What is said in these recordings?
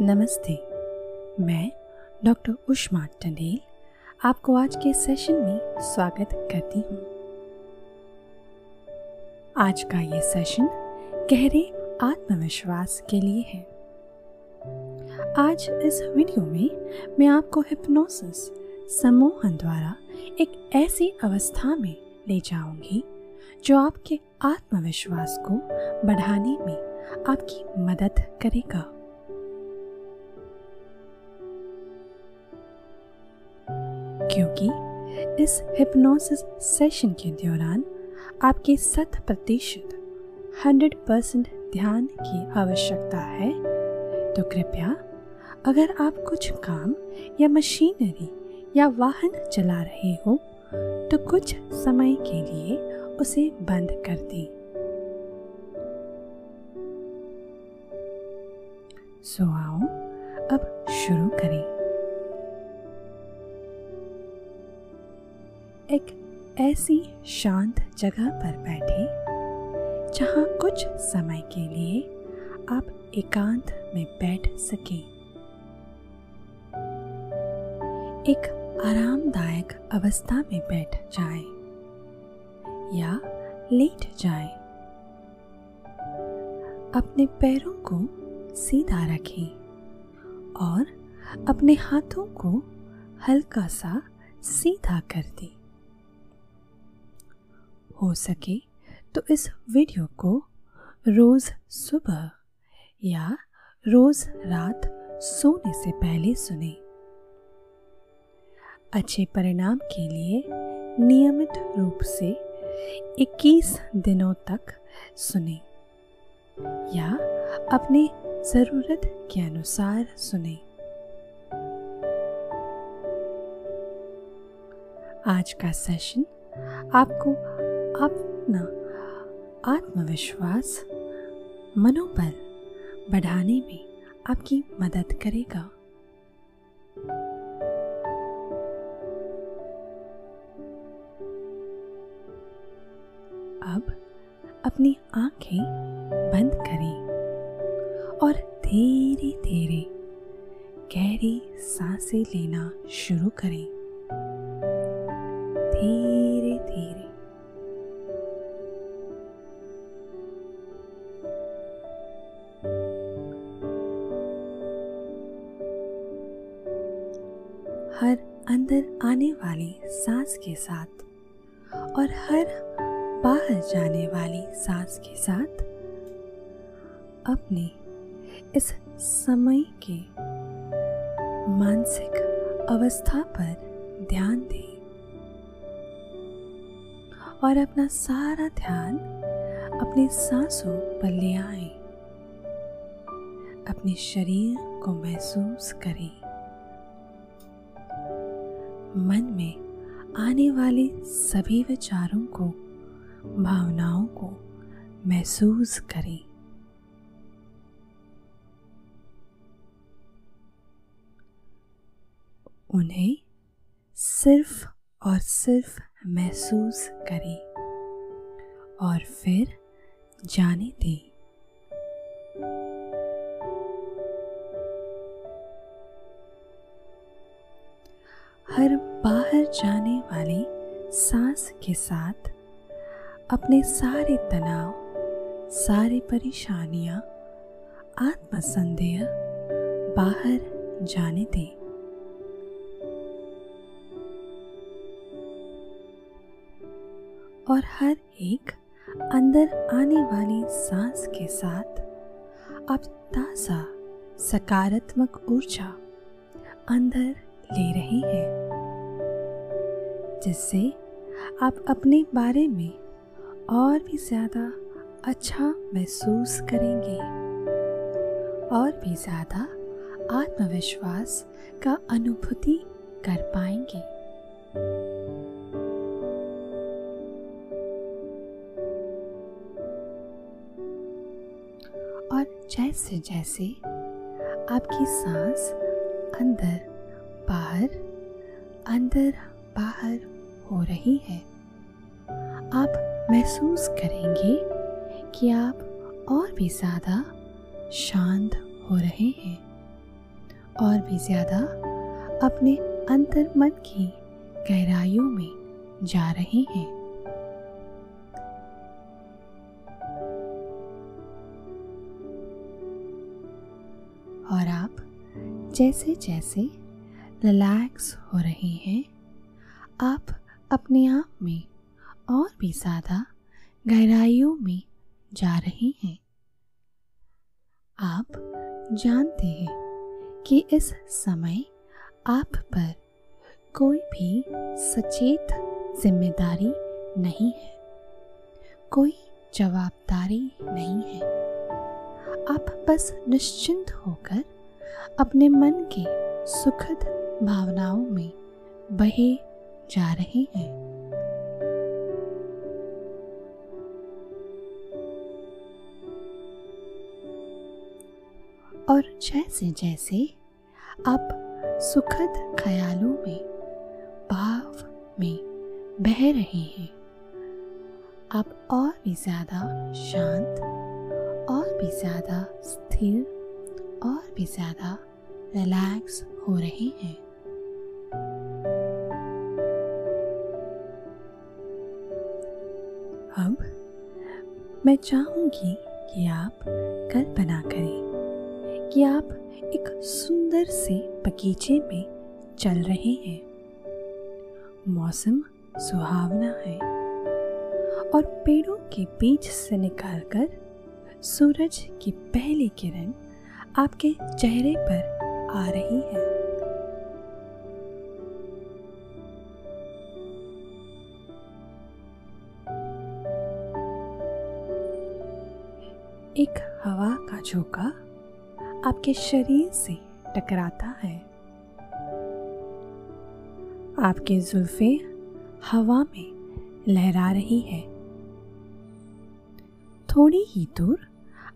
नमस्ते। मैं डॉक्टर उष्मा टंडेल आपको आज के सेशन में स्वागत करती हूँ। आज का ये सेशन गहरे आत्मविश्वास के लिए है। आज इस वीडियो में मैं आपको हिप्नोसिस सम्मोहन द्वारा एक ऐसी अवस्था में ले जाऊँगी जो आपके आत्मविश्वास को बढ़ाने में आपकी मदद करेगा। क्योंकि इस हिप्नोसिस सेशन के दौरान आपके शत प्रतिशत हंड्रेड परसेंट ध्यान की आवश्यकता है। तो कृपया, अगर आप कुछ काम या मशीनरी या वाहन चला रहे हो तो कुछ समय के लिए उसे बंद कर दें। सो आओ, अब शुरू करें। एक ऐसी शांत जगह पर बैठे, जहाँ कुछ समय के लिए आप एकांत में बैठ सकें। एक आरामदायक अवस्था में बैठ जाए या लेट जाए। अपने पैरों को सीधा रखें और अपने हाथों को हल्का सा सीधा कर दें। हो सके तो इस वीडियो को रोज़ सुबह या रोज़ रात सोने से पहले सुने। अच्छे परिणाम के लिए नियमित रूप से 21 दिनों तक सुने या अपने ज़रूरत के अनुसार सुने। आज का सेशन आपको अपना आत्मविश्वास मनोबल बढ़ाने में आपकी मदद करेगा। अब अपनी आँखें बंद करें और धीरे धीरे गहरी साँसें लेना शुरू करें। धीरे आने वाली सांस के साथ और हर बाहर जाने वाली सांस के साथ अपने इस समय के मानसिक अवस्था पर ध्यान दें और अपना सारा ध्यान अपने सांसों पर ले आए। अपने शरीर को महसूस करें। मन में आने वाले सभी विचारों को, भावनाओं को महसूस करें। उन्हें सिर्फ़ और सिर्फ़ महसूस करें और फिर जाने दें। हर बाहर जाने वाली सांस के साथ अपने सारे तनाव, सारी परेशानियाँ, आत्मसंदेह बाहर जाने दें। और हर एक अंदर आने वाली सांस के साथ आप ताज़ा, सकारात्मक ऊर्जा अंदर ले रहे हैं। जिससे आप अपने बारे में और भी ज़्यादा अच्छा महसूस करेंगे और भी ज़्यादा आत्मविश्वास का अनुभूति कर पाएँगे। और जैसे जैसे आपकी सांस अंदर बाहर, अंदर बाहर हो रही है। आप महसूस करेंगे कि आप और भी ज़्यादा शांत हो रहे हैं और भी ज़्यादा अपने अंतर मन की गहराइयों में जा रहे हैं। और आप जैसे जैसे रिलैक्स हो रहे हैं। आप अपने आप में और भी ज़्यादा गहराइयों में जा रहे हैं। आप जानते हैं कि इस समय आप पर कोई भी सचेत ज़िम्मेदारी नहीं है। कोई जवाबदारी नहीं है। आप बस निश्चिंत होकर अपने मन के सुखद भावनाओं में बहे जा रहे हैं। और जैसे जैसे आप सुखद ख्यालों में, भाव में बह रहे हैं आप और भी ज़्यादा शांत, और भी ज़्यादा स्थिर, और भी ज़्यादा रिलैक्स हो रहे हैं। मैं चाहूँगी कि आप कल्पना करें कि आप एक सुंदर से बगीचे में चल रहे हैं। मौसम सुहावना है और पेड़ों के बीच से निकालकर सूरज की पहली किरण आपके चेहरे पर आ रही है। एक हवा का झोंका आपके शरीर से टकराता है। आपकी जुल्फे हवा में लहरा रही है। थोड़ी ही दूर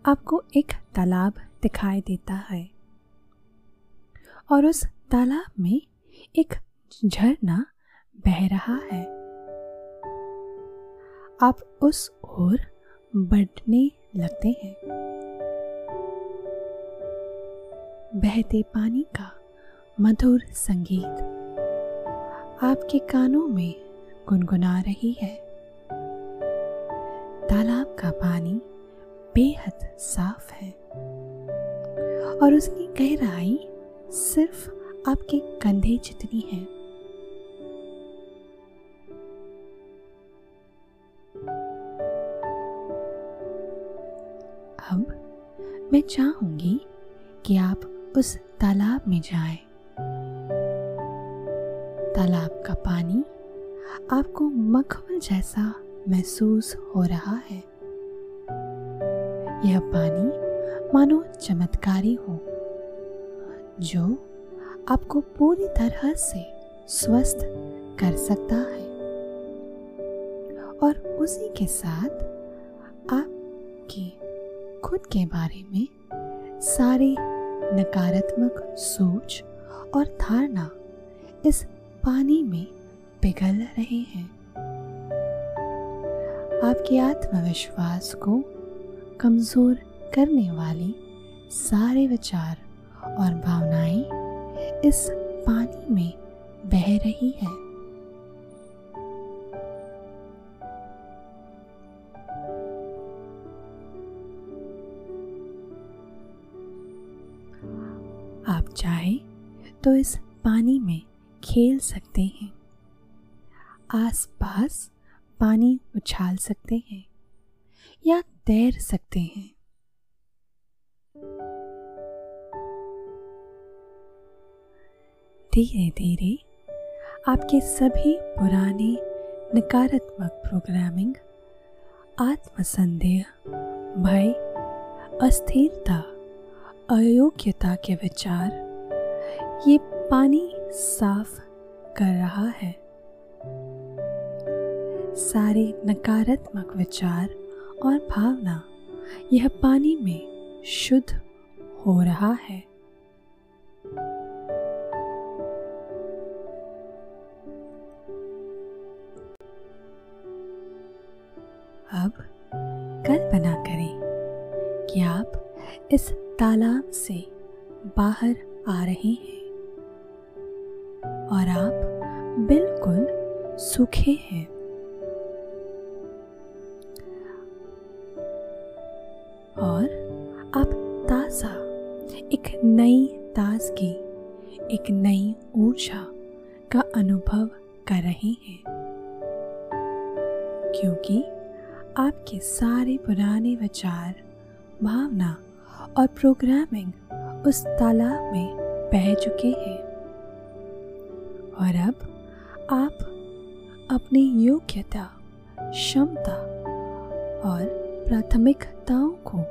आपको एक तालाब दिखाई देता है और उस तालाब में एक झरना बह रहा है। आप उस ओर बढ़ने लगते हैं। बहते पानी का मधुर संगीत आपके कानों में गुनगुना रही है। तालाब का पानी बेहद साफ़ है और उसकी गहराई सिर्फ़ आपके कंधे जितनी है। मैं चाहूँगी कि आप उस तालाब में जाएँ। तालाब का पानी आपको मखमल जैसा महसूस हो रहा है यह पानी मानो चमत्कारी हो, जो आपको पूरी तरह से स्वस्थ कर सकता है और उसी के साथ खुद के बारे में सारे नकारात्मक सोच और धारणा इस पानी में पिघल रहे हैं। आपके आत्मविश्वास को कमज़ोर करने वाली सारे विचार और भावनाएँ इस पानी में बह रही है। तो इस पानी में खेल सकते हैं। आसपास पानी उछाल सकते हैं या तैर सकते हैं। धीरे धीरे आपके सभी पुराने नकारात्मक प्रोग्रामिंग आत्मसंदेह, भय, अस्थिरता, अयोग्यता के विचार ये पानी साफ़ कर रहा है। सारे नकारात्मक विचार और भावना यह पानी में शुद्ध हो रहा है। अब कल्पना करें कि आप इस तालाब से बाहर आ रहे हैं। और आप बिल्कुल सूखे हैं। और आप ताज़ा, एक नई ताजगी, एक नई ऊर्जा का अनुभव कर रहे हैं। क्योंकि आपके सारे पुराने विचार, भावना और प्रोग्रामिंग उस तालाब में बह चुके हैं। और अब आप अपनी योग्यता, क्षमता और प्राथमिकताओं को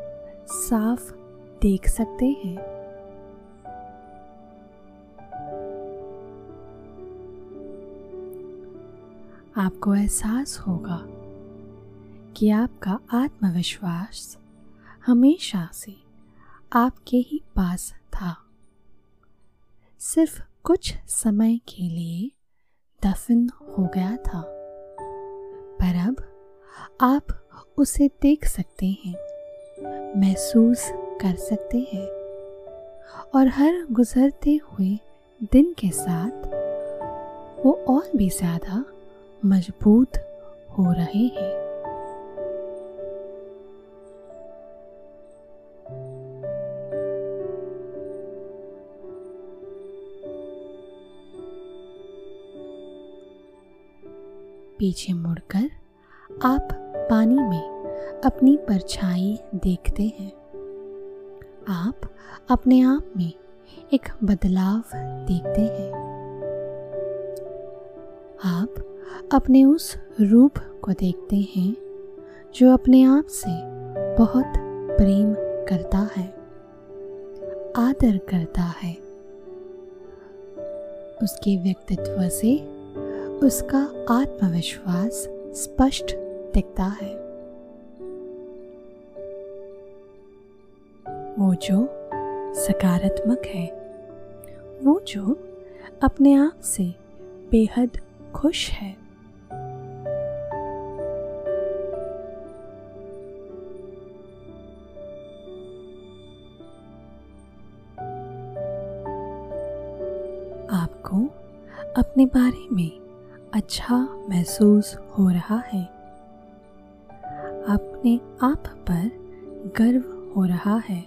साफ़ देख सकते हैं। आपको एहसास होगा कि आपका आत्मविश्वास हमेशा से आपके ही पास था। सिर्फ़ कुछ समय के लिए दफन हो गया था। पर अब आप उसे देख सकते हैं, महसूस कर सकते हैं। और हर गुजरते हुए दिन के साथ वो और भी ज़्यादा मज़बूत हो रहे हैं। पीछे मुड़कर आप पानी में अपनी परछाई देखते हैं। आप अपने आप में एक बदलाव देखते हैं। आप अपने उस रूप को देखते हैं जो अपने आप से बहुत प्रेम करता है, आदर करता है। उसके व्यक्तित्व से उसका आत्मविश्वास स्पष्ट दिखता है। वो जो सकारात्मक है, वो जो अपने आप से बेहद खुश है। महसूस हो रहा है। अपने आप पर गर्व हो रहा है।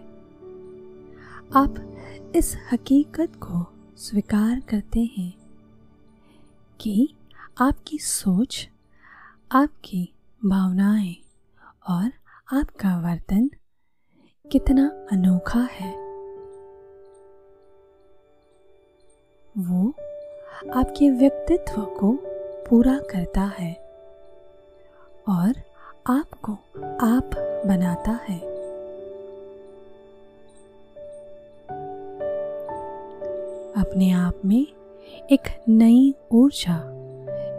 आप इस हकीकत को स्वीकार करते हैं कि आपकी सोच, आपकी भावनाएँ और आपका वर्तन कितना अनोखा है। वो आपके व्यक्तित्व को पूरा करता है और आपको आप बनाता है। अपने आप में एक नई ऊर्जा,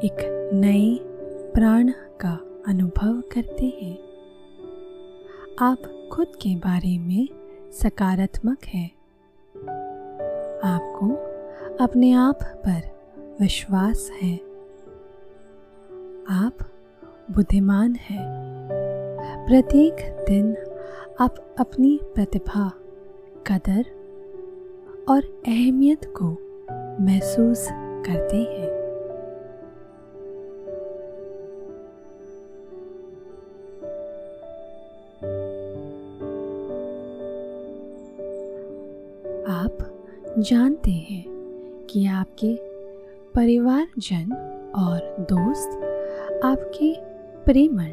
एक नए प्राण का अनुभव करते हैं। आप खुद के बारे में सकारात्मक हैं। आपको अपने आप पर विश्वास है। बुद्धिमान है। प्रत्येक दिन आप अपनी प्रतिभा, कदर और अहमियत को महसूस करते हैं। आप जानते हैं कि आपके परिवारजन और दोस्त आपके प्रेमल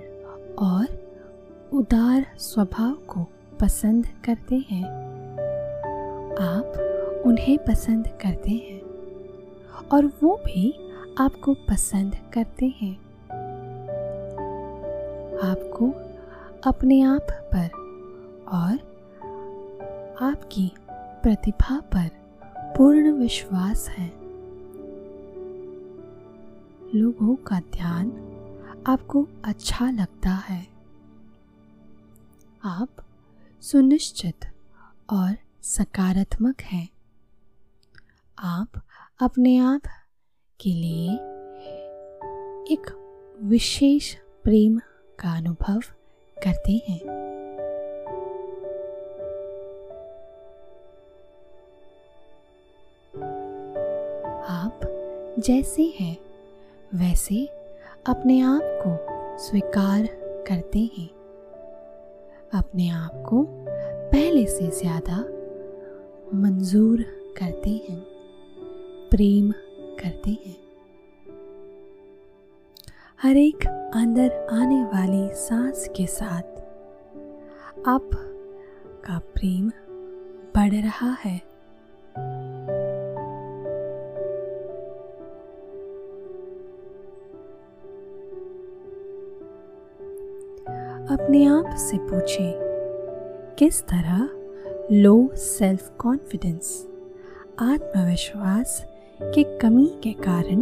और उदार स्वभाव को पसंद करते हैं। आप उन्हें पसंद करते हैं और वो भी आपको पसंद करते हैं। आपको अपने आप पर और आपकी प्रतिभा पर पूर्ण विश्वास है। लोगों का ध्यान आपको अच्छा लगता है। आप सुनिश्चित और सकारात्मक हैं। आप अपने आप के लिए एक विशेष प्रेम का अनुभव करते हैं। आप जैसे हैं, वैसे अपने आप को स्वीकार करते हैं। अपने आप को पहले से ज़्यादा मंजूर करते हैं, प्रेम करते हैं। हर एक अंदर आने वाली सांस के साथ आप का प्रेम बढ़ रहा है। अपने आप से पूछें, किस तरह लो सेल्फ कॉन्फिडेंस आत्मविश्वास की कमी के कारण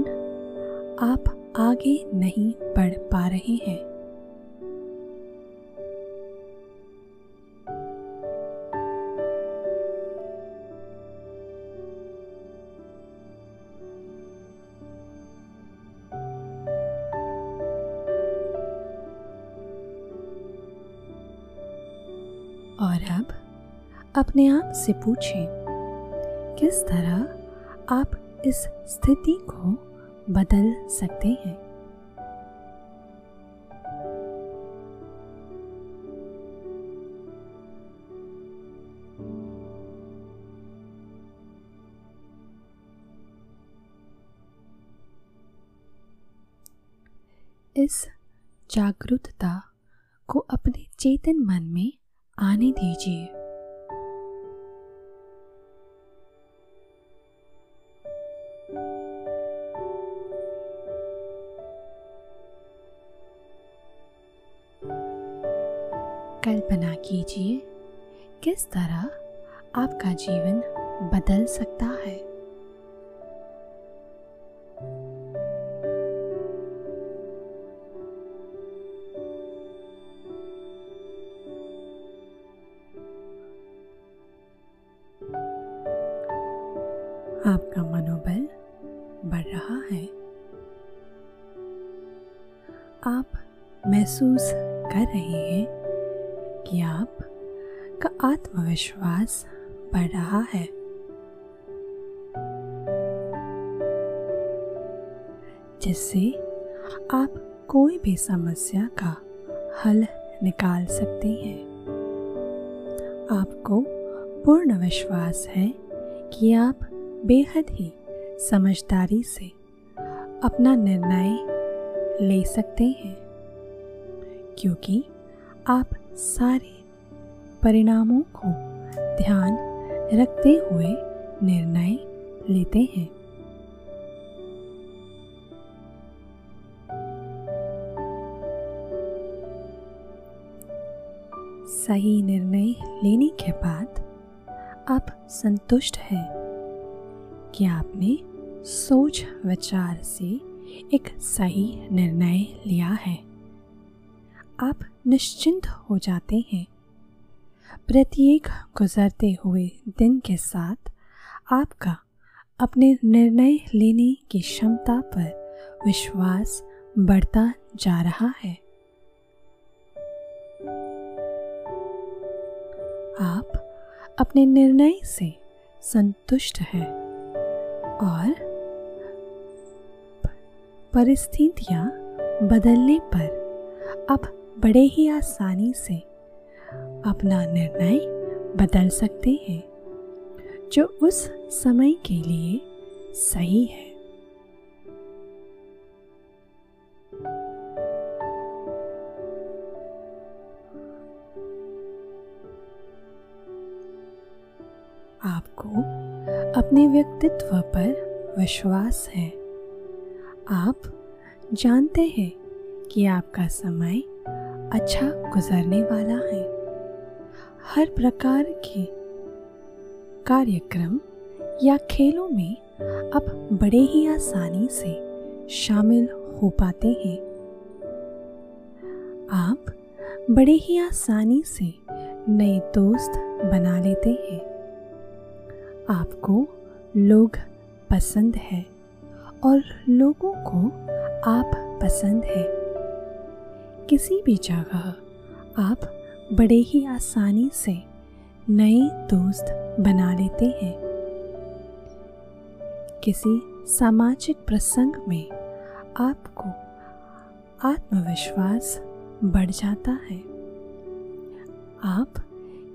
आप आगे नहीं बढ़ पा रहे हैं? अपने आप से पूछें, किस तरह आप इस स्थिति को बदल सकते हैं? इस जागरूकता को अपने चेतन मन में आने दीजिए। कीजिए। किस तरह आपका जीवन बदल सकता है? का आत्मविश्वास बढ़ रहा है। जिससे आप कोई भी समस्या का हल निकाल सकते हैं। आपको पूर्ण विश्वास है कि आप बेहद ही समझदारी से अपना निर्णय ले सकते हैं, क्योंकि आप सारे परिणामों को ध्यान रखते हुए निर्णय लेते हैं। सही निर्णय लेने के बाद आप संतुष्ट हैं कि आपने सोच विचार से एक सही निर्णय लिया है। आप निश्चिंत हो जाते हैं प्रत्येक गुजरते हुए दिन के साथ आपका अपने निर्णय लेने की क्षमता पर विश्वास बढ़ता जा रहा है। आप अपने निर्णय से संतुष्ट हैं और परिस्थितियाँ बदलने पर आप बड़े ही आसानी से अपना निर्णय बदल सकते हैं, जो उस समय के लिए सही है। आपको अपने व्यक्तित्व पर विश्वास है। आप जानते हैं कि आपका समय अच्छा गुजरने वाला है। हर प्रकार के कार्यक्रम या खेलों में आप बड़े ही आसानी से शामिल हो पाते हैं। आप बड़े ही आसानी से नए दोस्त बना लेते हैं। आपको लोग पसंद है और लोगों को आप पसंद है। किसी भी जगह आप बड़े ही आसानी से नए दोस्त बना लेते हैं। किसी सामाजिक प्रसंग में आपको आत्मविश्वास बढ़ जाता है। आप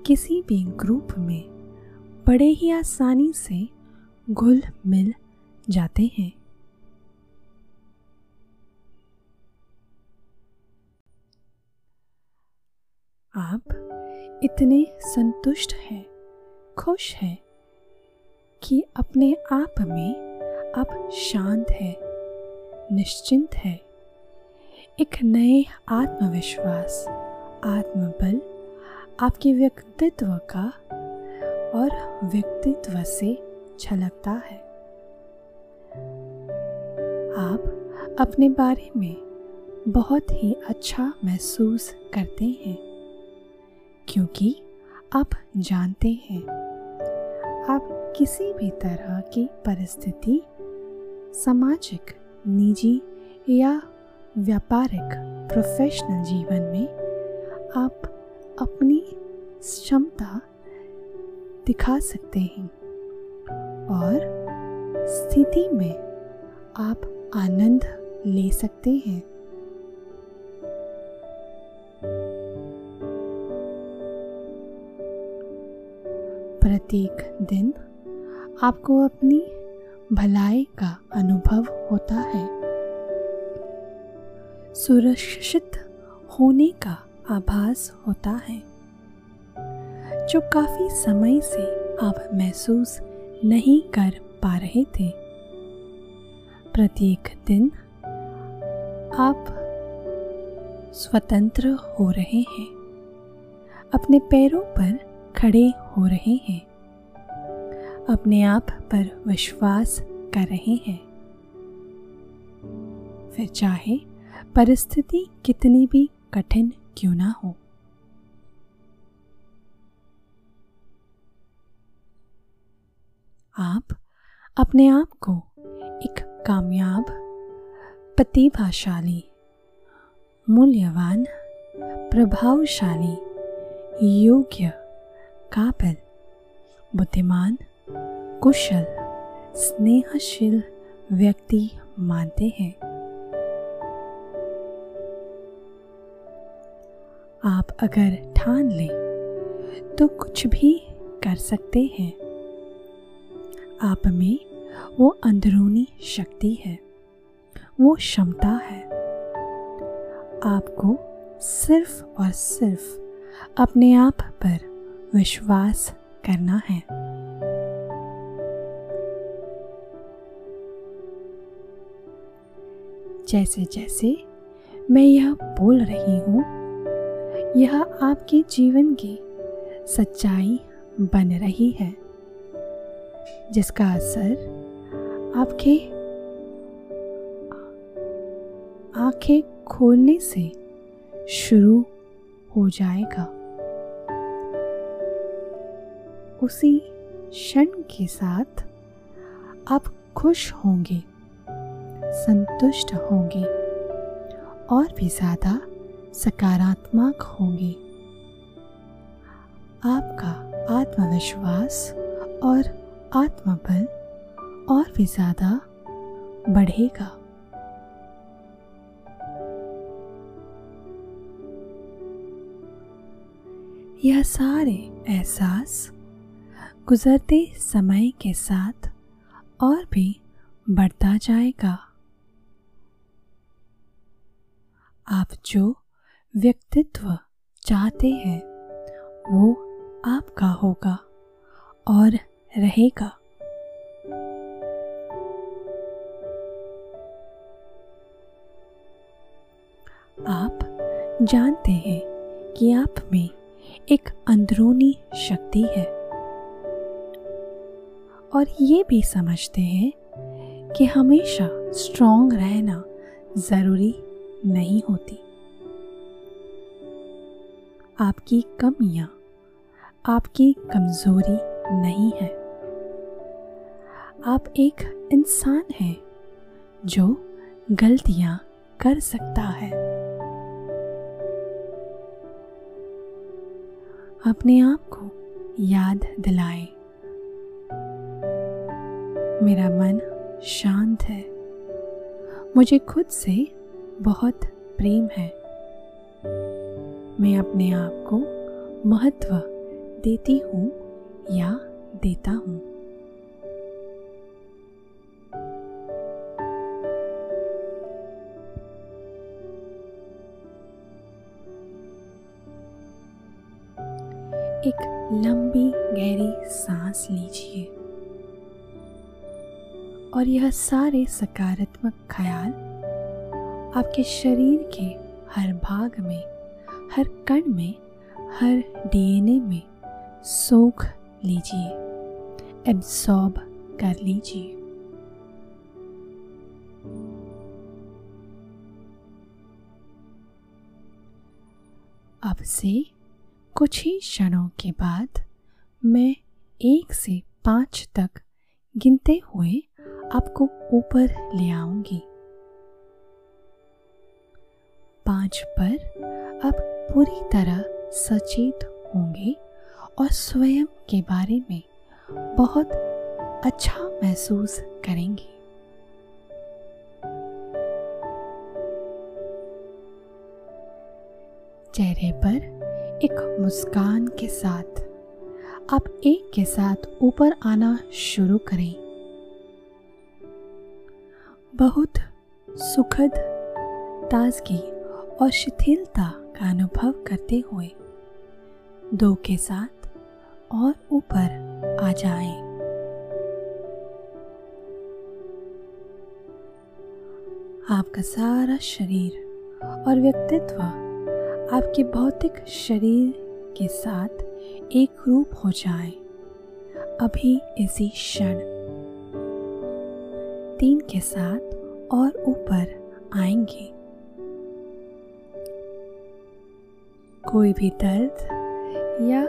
किसी भी ग्रुप में बड़े ही आसानी से घुल मिल जाते हैं। आप इतने संतुष्ट हैं, खुश हैं कि अपने आप में आप शांत है, निश्चिंत है। एक नए आत्मविश्वास, आत्मबल आपके व्यक्तित्व का और व्यक्तित्व से छलकता है। आप अपने बारे में बहुत ही अच्छा महसूस करते हैं। क्योंकि आप जानते हैं। आप किसी भी तरह की परिस्थिति, सामाजिक, निजी या व्यापारिक प्रोफेशनल जीवन में आप अपनी क्षमता दिखा सकते हैं और स्थिति में आप आनंद ले सकते हैं। प्रत्येक दिन आपको अपनी भलाई का अनुभव होता है। सुरक्षित होने का आभास होता है। जो काफ़ी समय से आप महसूस नहीं कर पा रहे थे। प्रत्येक दिन आप स्वतंत्र हो रहे हैं। अपने पैरों पर खड़े हो रहे हैं। अपने आप पर विश्वास कर रहे हैं। फिर चाहे परिस्थिति कितनी भी कठिन क्यों ना हो। आप अपने आप को एक कामयाब, प्रतिभाशाली, मूल्यवान, प्रभावशाली, योग्य काबिल, बुद्धिमान, कुशल, स्नेहशील व्यक्ति मानते हैं। आप अगर ठान लें तो कुछ भी कर सकते हैं। आप में वो अंदरूनी शक्ति है, वो क्षमता है। आपको सिर्फ़ और सिर्फ़ अपने आप पर विश्वास करना है। जैसे जैसे मैं यह बोल रही हूँ, यह आपके जीवन की सच्चाई बन रही है, जिसका असर आपके आँखें खोलने से शुरू हो जाएगा। उसी क्षण के साथ आप खुश होंगे, संतुष्ट होंगे और भी ज़्यादा सकारात्मक होंगे। आपका आत्मविश्वास और आत्मबल और भी ज़्यादा बढ़ेगा। यह सारे एहसास गुजरते समय के साथ और भी बढ़ता जाएगा। आप जो व्यक्तित्व चाहते हैं, वो आपका होगा और रहेगा। आप जानते हैं कि आप में एक अंदरूनी शक्ति है। और ये भी समझते हैं कि हमेशा स्ट्रॉन्ग रहना ज़रूरी नहीं होती। आपकी कमियाँ, आपकी कमज़ोरी नहीं है। आप एक इंसान हैं जो गलतियाँ कर सकता है। अपने आप को याद दिलाएँ। मेरा मन शांत है। मुझे खुद से बहुत प्रेम है। मैं अपने आप को महत्व देती हूँ या देता हूँ। एक लंबी गहरी सांस लीजिए। और यह सारे सकारात्मक ख्याल आपके शरीर के हर भाग में, हर कण में, हर डीएनए में सोख लीजिए एब्सॉर्ब कर लीजिए। अब से कुछ ही क्षणों के बाद मैं एक से पाँच तक गिनते हुए आपको ऊपर ले आऊँगी। पाँच पर आप पूरी तरह सचेत होंगे और स्वयं के बारे में बहुत अच्छा महसूस करेंगे। चेहरे पर एक मुस्कान के साथ, आप एक के साथ ऊपर आना शुरू करें। बहुत सुखद, ताजगी और शिथिलता का अनुभव करते हुए दो के साथ और ऊपर आ जाएँ। आपका सारा शरीर और व्यक्तित्व आपके भौतिक शरीर के साथ एक रूप हो जाए अभी इसी क्षण तीन के साथ और ऊपर आएँगे। कोई भी दर्द या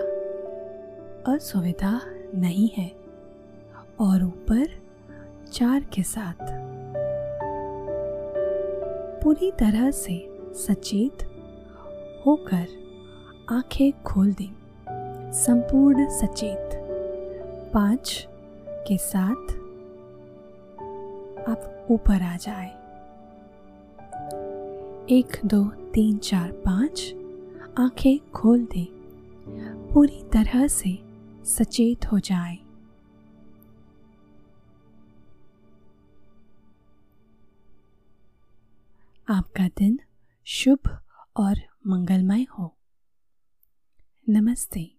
असुविधा नहीं है। और ऊपर चार के साथ। पूरी तरह से सचेत होकर आँखें खोल दें। संपूर्ण सचेत। पाँच के साथ ऊपर आ जाए। एक, दो, तीन, चार, पाँच। आँखें खोल दे। पूरी तरह से सचेत हो जाए। आपका दिन शुभ और मंगलमय हो। नमस्ते।